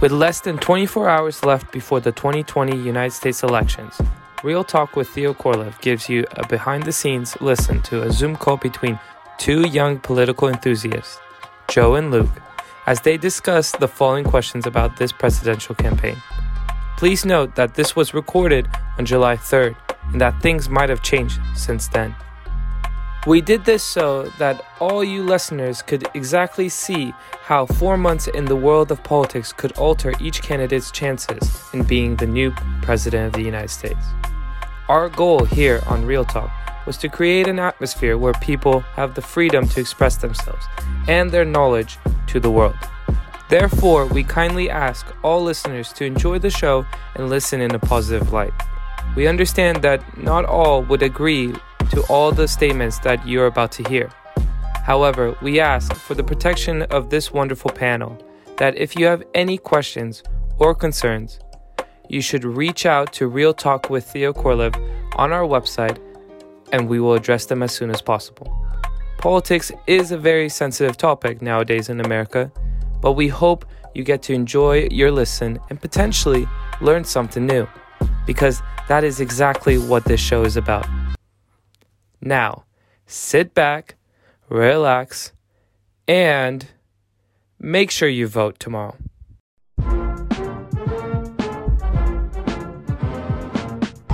With less than 24 hours left before the 2020 United States elections, Real Talk with Theo Korlev gives you a behind the scenes listen to a Zoom call between two young political enthusiasts, Joe and Luke, as they discuss the following questions about this presidential campaign. Please note that this was recorded on July 3rd and that things might have changed since then. We did this so that all you listeners could exactly see how four months in the world of politics could alter each candidate's chances in being the new President of the United States. Our goal here on Real Talk was to create an atmosphere where people have the freedom to express themselves and their knowledge to the world. Therefore, we kindly ask all listeners to enjoy the show and listen in a positive light. We understand that not all would agree to all the statements that you're about to hear. However, we ask for the protection of this wonderful panel that if you have any questions or concerns, you should reach out to Real Talk with Theo Korlev on our website and we will address them as soon as possible. Politics is a very sensitive topic nowadays in America, but we hope you get to enjoy your listen and potentially learn something new because that is exactly what this show is about. Now, sit back, relax, and make sure you vote tomorrow.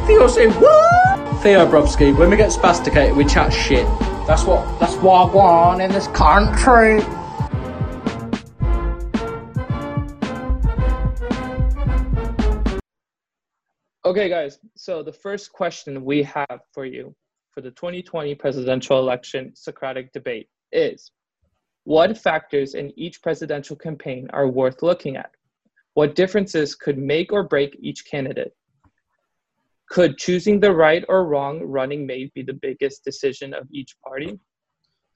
Theo say what? Theo Brobski, when we get spasticated, we chat shit. That's what. That's what I want in this country. Okay, guys, so the first question we have for you for the 2020 presidential election Socratic debate is What factors in each presidential campaign are worth looking at? What differences could make or break each candidate? Could choosing the right or wrong running mate be the biggest decision of each party?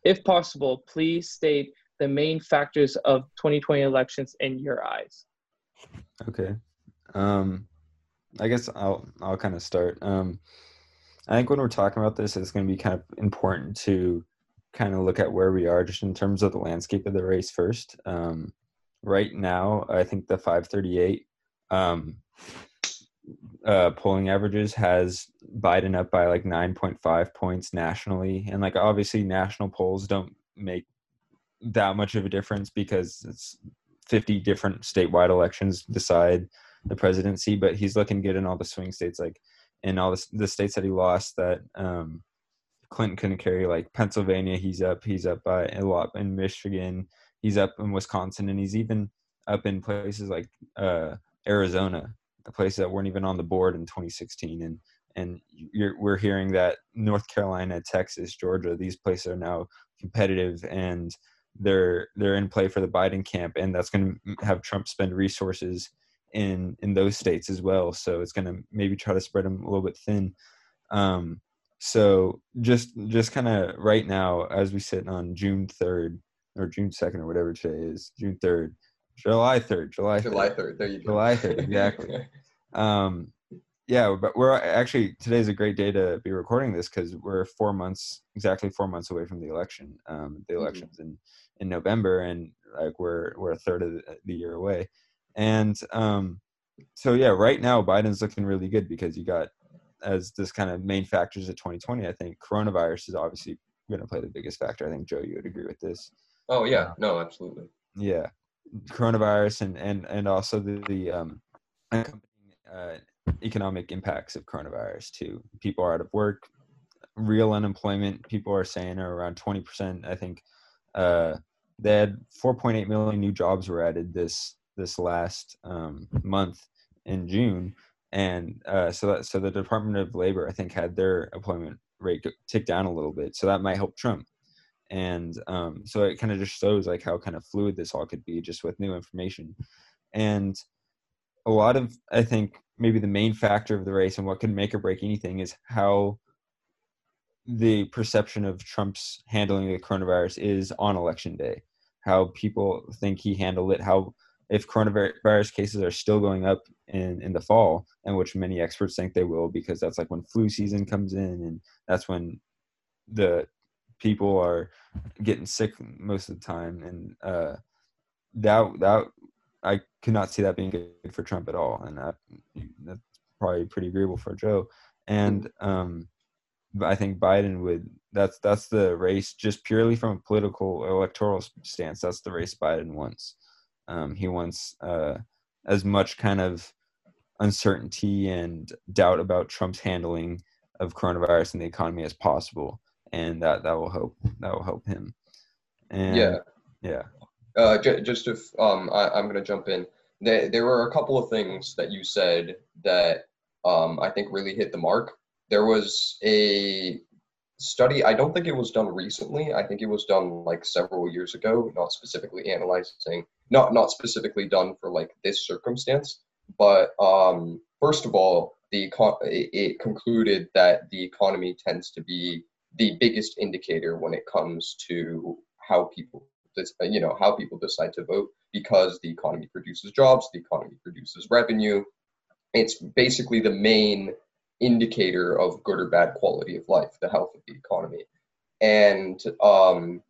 If possible, please state the main factors of 2020 elections in your eyes. Okay. Um, I guess I'll I'll kind of start. Um, I think when we're talking about this, it's going to be kind of important to kind of look at where we are just in terms of the landscape of the race first. Um, right now, I think the 538 um, uh, polling averages has Biden up by like 9.5 points nationally. And like obviously, national polls don't make that much of a difference because it's 50 different statewide elections decide the presidency, but he's looking good in all the swing states. Like in all the, the states that he lost that um, Clinton couldn't carry, like Pennsylvania, he's up. He's up by a lot in Michigan. He's up in Wisconsin, and he's even up in places like uh, Arizona, the places that weren't even on the board in 2016. And and we're hearing that North Carolina, Texas, Georgia, these places are now competitive and they're they're in play for the Biden camp, and that's going to have Trump spend resources in in those states as well. So it's going to maybe try to spread them a little bit thin. Um, so just just kind of right now, as we sit on June third or June second or whatever today is, June third, July third, July 3rd. July third. There you go. July third, exactly. um, yeah, but we're actually today's a great day to be recording this because we're four months, exactly four months away from the election. Um, the mm-hmm. elections mm-hmm. in in November, and like we're we're a third of the, the year away. And um, so yeah, right now Biden's looking really good because you got as this kind of main factors of 2020. I think coronavirus is obviously going to play the biggest factor. I think Joe, you would agree with this. Oh yeah, no, absolutely. Yeah, coronavirus and and and also the the um, uh, economic impacts of coronavirus too. People are out of work. Real unemployment, people are saying, are around 20%. I think uh, they had 4.8 million new jobs were added this this last um, month in June, and uh, so that so the Department of Labor I think had their employment rate tick down a little bit, so that might help Trump. And um, so it kind of just shows like how kind of fluid this all could be just with new information, and a lot of I think maybe the main factor of the race and what could make or break anything is how the perception of Trump's handling the coronavirus is on election day. How people think he handled it, how if coronavirus cases are still going up in, in the fall, and which many experts think they will, because that's like when flu season comes in, and that's when the people are getting sick most of the time, and uh, that that I could not see that being good for Trump at all, and that, that's probably pretty agreeable for Joe. And um, I think Biden would. That's that's the race just purely from a political electoral stance. That's the race Biden wants. Um, he wants uh, as much kind of uncertainty and doubt about Trump's handling of coronavirus and the economy as possible, and that that will help that will help him. And yeah, yeah. Uh, j- just if um, I, I'm going to jump in, there there were a couple of things that you said that um, I think really hit the mark. There was a study. I don't think it was done recently. I think it was done like several years ago, not specifically analyzing, not not specifically done for like this circumstance. But um, first of all, the it concluded that the economy tends to be the biggest indicator when it comes to how people you know how people decide to vote because the economy produces jobs the economy produces revenue it's basically the main indicator of good or bad quality of life the health of the economy. And um,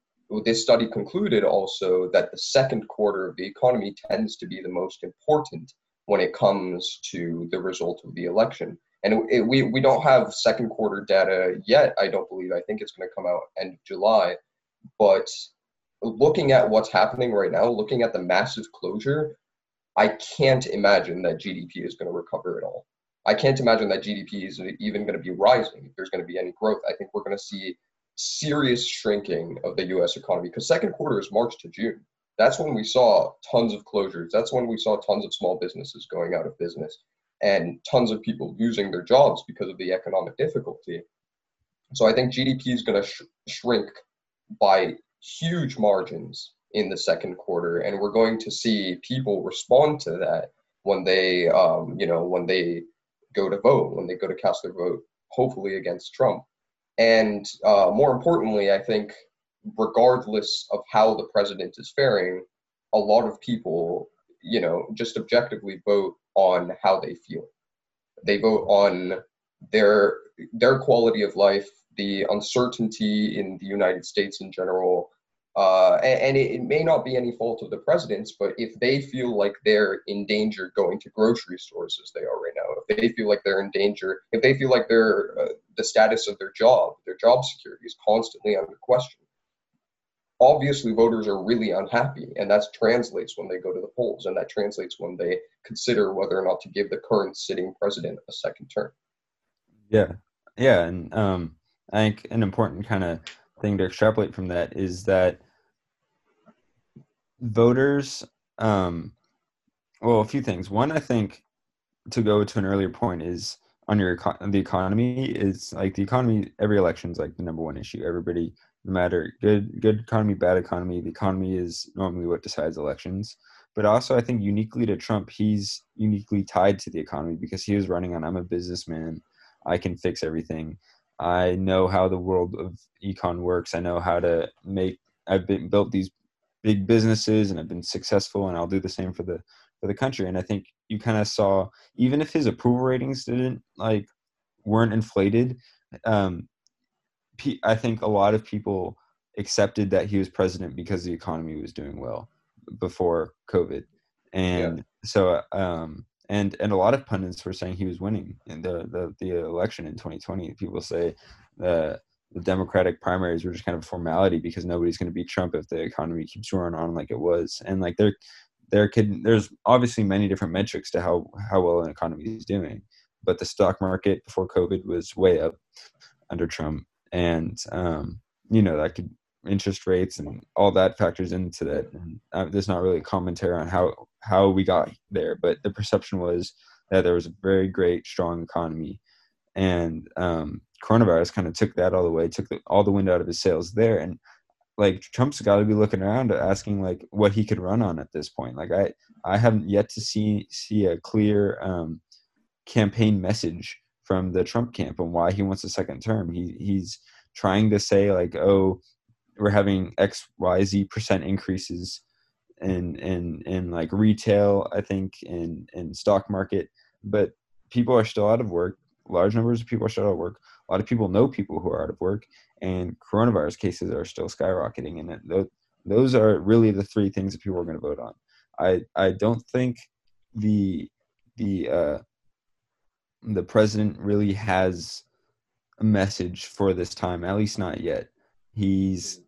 this study concluded also that the second quarter of the economy tends to be the most important when it comes to the result of the election. And it, we, we don't have second quarter data yet i don't believe. I think it's going to come out end of july. But looking at what's happening right now, looking at the massive closure, I can't imagine that GDP is going to recover at all. I can't imagine that GDP is even going to be rising. If there's going to be any growth, I think we're going to see serious shrinking of the U.S. economy because second quarter is March to June. That's when we saw tons of closures. That's when we saw tons of small businesses going out of business and tons of people losing their jobs because of the economic difficulty. So I think GDP is going to sh- shrink by huge margins in the second quarter, and we're going to see people respond to that when they, um, you know, when they go to vote, when they go to cast their vote, hopefully against Trump. And uh, more importantly, I think, regardless of how the president is faring, a lot of people, you know, just objectively vote on how they feel. They vote on their their quality of life, the uncertainty in the United States in general. Uh, and, and it, it, may not be any fault of the presidents, but if they feel like they're in danger going to grocery stores as they are right now, if they feel like they're in danger, if they feel like their uh, the status of their job, their job security is constantly under question, obviously voters are really unhappy, and that translates when they go to the polls, and that translates when they consider whether or not to give the current sitting president a second term. Yeah, yeah, and um, I think an important kind of thing to extrapolate from that is that voters, um, well, a few things. One, I think, to go to an earlier point is on your the economy is like the economy. Every election is like the number one issue. Everybody, no matter good good economy, bad economy, the economy is normally what decides elections. But also, I think uniquely to Trump, he's uniquely tied to the economy because he was running on "I'm a businessman, I can fix everything." I know how the world of econ works. I know how to make. I've been built these big businesses and I've been successful, and I'll do the same for the for the country. And I think you kind of saw, even if his approval ratings didn't like weren't inflated, um, I think a lot of people accepted that he was president because the economy was doing well before COVID, and yeah. so um, and and a lot of pundits were saying he was winning in the the, the election in 2020. People say the the Democratic primaries were just kind of a formality because nobody's going to beat Trump if the economy keeps roaring on like it was. And like there there could there's obviously many different metrics to how how well an economy is doing, but the stock market before COVID was way up under Trump, and um, you know that could interest rates and all that factors into that. And uh, there's not really a commentary on how how we got there, but the perception was that there was a very great, strong economy, and um, coronavirus kind of took that all the way, took the, all the wind out of his sails there, and like Trump's got to be looking around asking like what he could run on at this point. Like I I haven't yet to see see a clear um, campaign message from the Trump camp on why he wants a second term. He he's trying to say like oh we're having X Y Z percent increases in in in like retail, I think, in in stock market, but people are still out of work. Large numbers of people are still out of work. A lot of people know people who are out of work, and coronavirus cases are still skyrocketing. And those those are really the three things that people are going to vote on. I I don't think the the uh, the president really has a message for this time. At least not yet. He's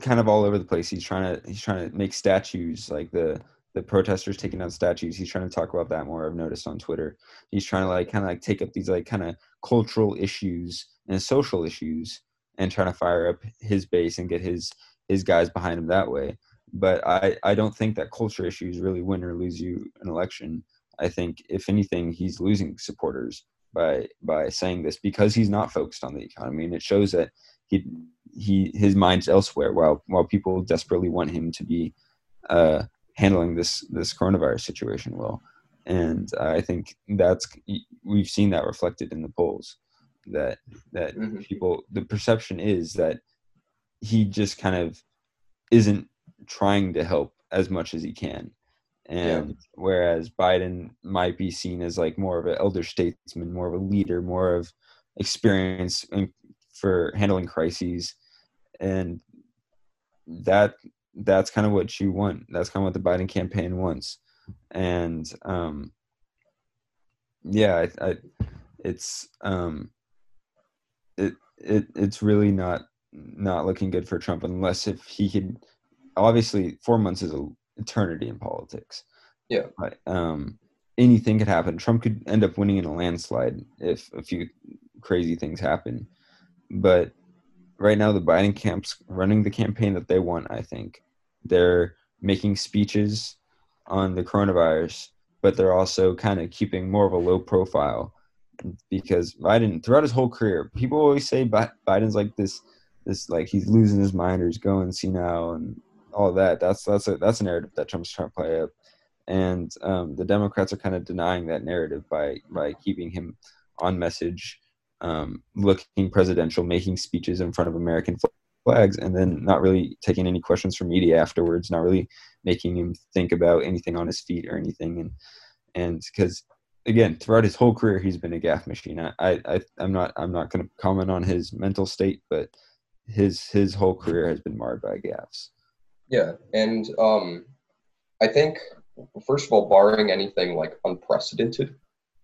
kind of all over the place. He's trying to he's trying to make statues like the the protesters taking down statues. He's trying to talk about that more. I've noticed on Twitter. He's trying to like kind of like take up these like kind of cultural issues and social issues and trying to fire up his base and get his his guys behind him that way. But I I don't think that culture issues really win or lose you an election. I think if anything, he's losing supporters by by saying this because he's not focused on the economy, and it shows that he he his mind's elsewhere. While while people desperately want him to be uh, handling this this coronavirus situation well, and I think that's we've seen that reflected in the polls that that mm-hmm. people the perception is that he just kind of isn't trying to help as much as he can and yeah. whereas biden might be seen as like more of an elder statesman more of a leader more of experience in, for handling crises and that that's kind of what you want that's kind of what the biden campaign wants and um yeah i, I it's um it it it's really not not looking good for Trump unless if he could obviously four months is an eternity in politics. Yeah. But um anything could happen. Trump could end up winning in a landslide if a few crazy things happen. But right now the Biden camp's running the campaign that they want, I think. They're making speeches on the coronavirus, but they're also kind of keeping more of a low profile because Biden throughout his whole career, people always say Biden's like this, this like he's losing his mind or he's going senile and all that. That's that's a that's a narrative that Trump's trying to play up, and um, the Democrats are kind of denying that narrative by by keeping him on message, um, looking presidential, making speeches in front of American flags, and then not really taking any questions from media afterwards, not really making him think about anything on his feet or anything, and and because again throughout his whole career he's been a gaffe machine. I i i'm not i'm not going to comment on his mental state but his his whole career has been marred by gaffes. Yeah and um i think first of all barring anything like unprecedented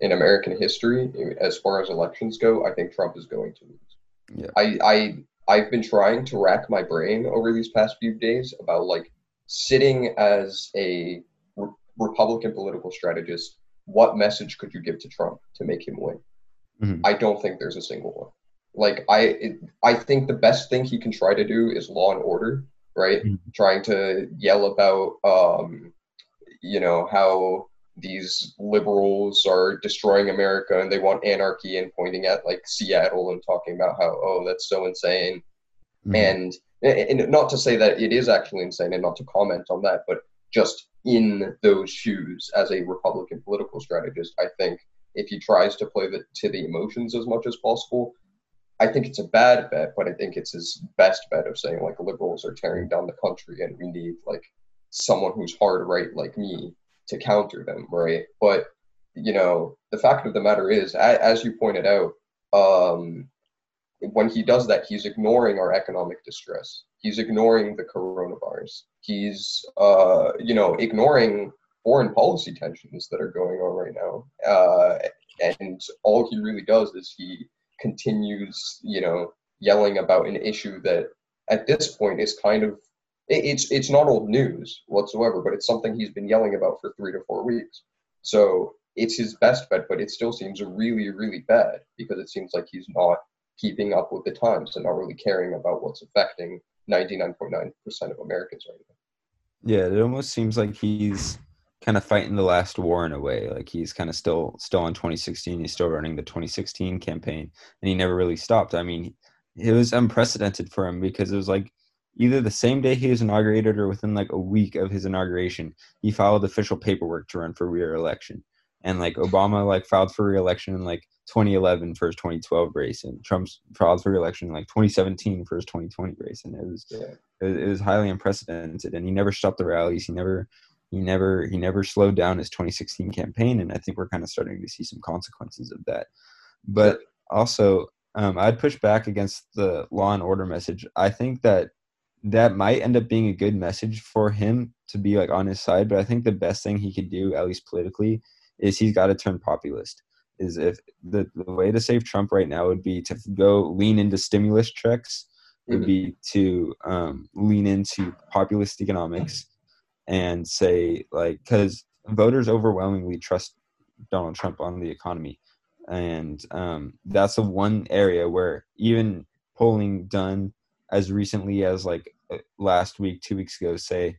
in american history as far as elections go i think trump is going to lose yeah i i i've been trying to rack my brain over these past few days about like sitting as a re- republican political strategist what message could you give to Trump to make him win? Mm-hmm. I don't think there's a single one. Like I, it, I think the best thing he can try to do is law and order, right? Mm-hmm. Trying to yell about, um, you know, how these liberals are destroying America and they want anarchy and pointing at like Seattle and talking about how oh that's so insane, mm-hmm. and and not to say that it is actually insane and not to comment on that, but just in those shoes as a Republican political strategist, I think if he tries to play the, to the emotions as much as possible, I think it's a bad bet, but I think it's his best bet of saying like liberals are tearing down the country and we need like someone who's hard right like me to counter them, right? But you know, the fact of the matter is, as you pointed out, um, when he does that, he's ignoring our economic distress. He's ignoring the coronavirus. He's, uh, you know, ignoring foreign policy tensions that are going on right now. Uh, and all he really does is he continues, you know, yelling about an issue that at this point is kind of it's it's not old news whatsoever, but it's something he's been yelling about for three to four weeks. So it's his best bet, but it still seems really, really bad because it seems like he's not keeping up with the times and not really caring about what's affecting 99.9% of Americans right now. Yeah, it almost seems like he's kind of fighting the last war in a way. Like he's kind of still still in 2016. He's still running the 2016 campaign, and he never really stopped. I mean, it was unprecedented for him because it was like either the same day he was inaugurated or within like a week of his inauguration, he filed official paperwork to run for re-election. And like Obama like filed for re-election in like 2011 for his 2012 race, and Trump's filed for re-election in like 2017 for his 2020 race, and it was yeah. it, it was highly unprecedented. And he never stopped the rallies. He never he never he never slowed down his 2016 campaign, and I think we're kind of starting to see some consequences of that. But also, um, I'd push back against the law and order message. I think that that might end up being a good message for him to be like on his side, but I think the best thing he could do, at least politically, is he's got to turn populist. Is if the, the way to save Trump right now would be to go lean into stimulus checks, would Mhm. be to um, lean into populist economics and say like because voters overwhelmingly trust Donald Trump on the economy, and um, that's the one area where even polling done as recently as like last week, two weeks ago, say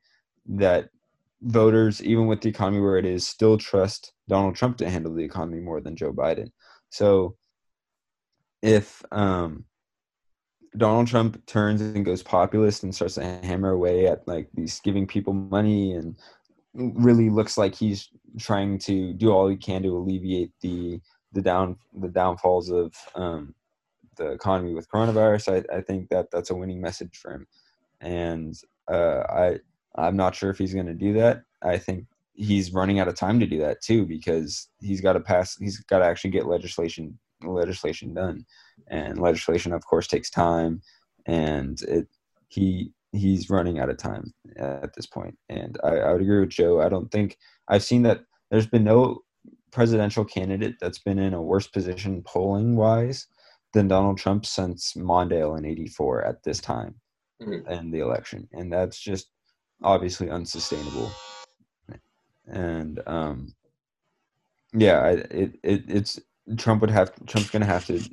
that voters, even with the economy where it is, still trust Donald Trump to handle the economy more than Joe Biden. So if um, Donald Trump turns and goes populist and starts to hammer away at like these giving people money and really looks like he's trying to do all he can to alleviate the the down the downfalls of um, the economy with coronavirus. I, I think that that's a winning message for him, and uh, I I'm not sure if he's going to do that. I think he's running out of time to do that too because he's got to pass. He's got to actually get legislation legislation done, and legislation of course takes time, and it he he's running out of time at this point. And I, I would agree with Joe. I don't think I've seen that there's been no presidential candidate that's been in a worse position polling wise than Donald Trump since Mondale in 84 at this time Mhm. in the election. And that's just obviously unsustainable. And um yeah, I, it, it it's Trump would have Trump's going to have to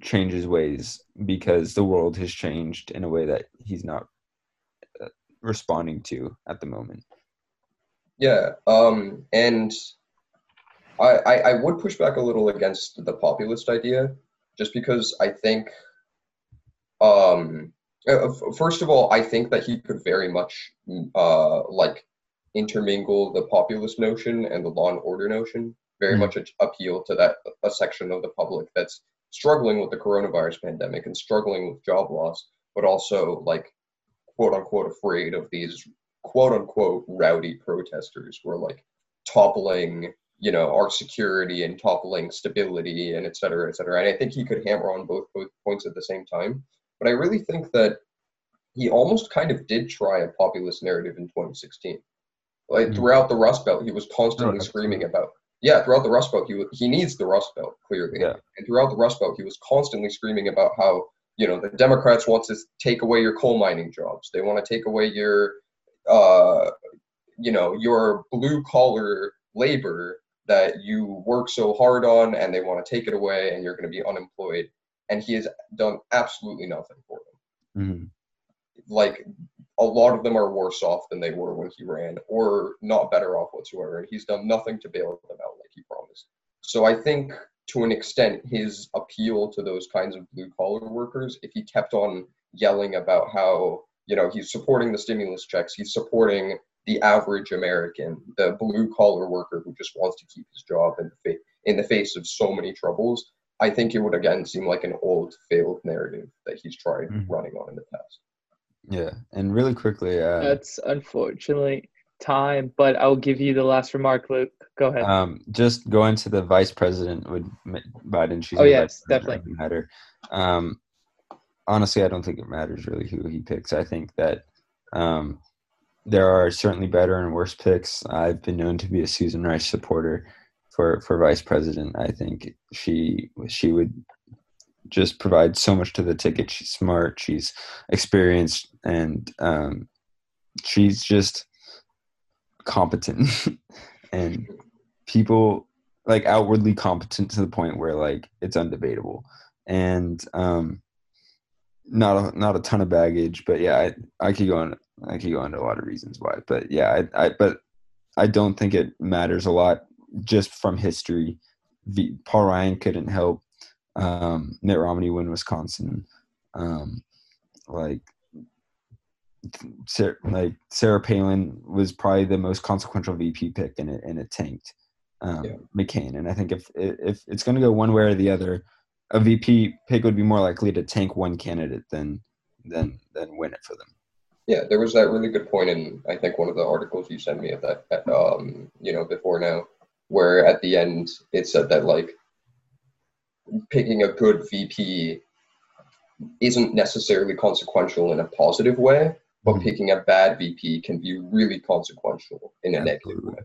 change his ways because the world has changed in a way that he's not uh, responding to at the moment. Yeah, um, and I, I I would push back a little against the populist idea, just because I think, um, uh, first of all, I think that he could very much mm, uh like intermingle the populist notion and the law and order notion, very Mhm. much a- appeal to that a section of the public that's struggling with the coronavirus pandemic and struggling with job loss, but also like quote unquote afraid of these quote unquote rowdy protesters who are like toppling you know our security and toppling stability and et cetera et cetera and i think he could hammer on both, both points at the same time but i really think that he almost kind of did try a populist narrative in 2016 like Mhm. throughout the rust belt he was constantly Oh, screaming about yeah throughout the rust belt he, he needs the rust belt clearly. Yeah. and throughout the rust belt he was constantly screaming about how you know the democrats want to take away your coal mining jobs. They want to take away your uh you know your blue collar labor that you work so hard on and they want to take it away and you're going to be unemployed and he has done absolutely nothing for them. Mhm. like a lot of them are worse off than they were when he ran or not better off whatsoever. And he's done nothing to bail them out like he promised. So i think to an extent his appeal to those kinds of blue collar workers if he kept on yelling about how you know he's supporting the stimulus checks he's supporting the average american the blue collar worker who just wants to keep his job in the, fa- in the face of so many troubles i think it would again seem like an old failed narrative that he's tried Mhm. running on in the past Yeah, and really quickly, uh, That's unfortunately time, but I'll give you the last remark, Luke. Go ahead. um, just going to the vice president would M- Biden choosing Oh, yes, definitely. doesn't matter. Um, honestly, I don't think it matters really who he picks. I think that um, there are certainly better and worse picks. I've been known to be a Susan Rice supporter for for vice president. I think she she would just provide so much to the ticket. She's smart. She's experienced, and um, she's just competent. and people like outwardly competent to the point where like it's undebatable and um not a not a ton of baggage but yeah i i could go on i could go into a lot of reasons why but yeah i i but i don't think it matters a lot just from history v, paul ryan couldn't help um mitt romney win wisconsin um like Sarah, like Sarah Palin was probably the most consequential VP pick, and it and it tanked um, Yeah. McCain. And I think if if it's going to go one way or the other, a VP pick would be more likely to tank one candidate than than than win it for them. Yeah, there was that really good point in I think one of the articles you sent me at that at, um you know before now, where at the end it said that like picking a good VP isn't necessarily consequential in a positive way, but Mhm. picking a bad VP can be really consequential in a negative way.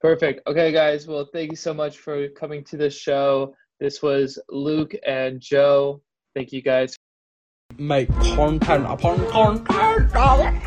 Perfect. Okay, guys. Well, thank you so much for coming to the show. This was Luke and Joe. Thank you guys Make content upon content.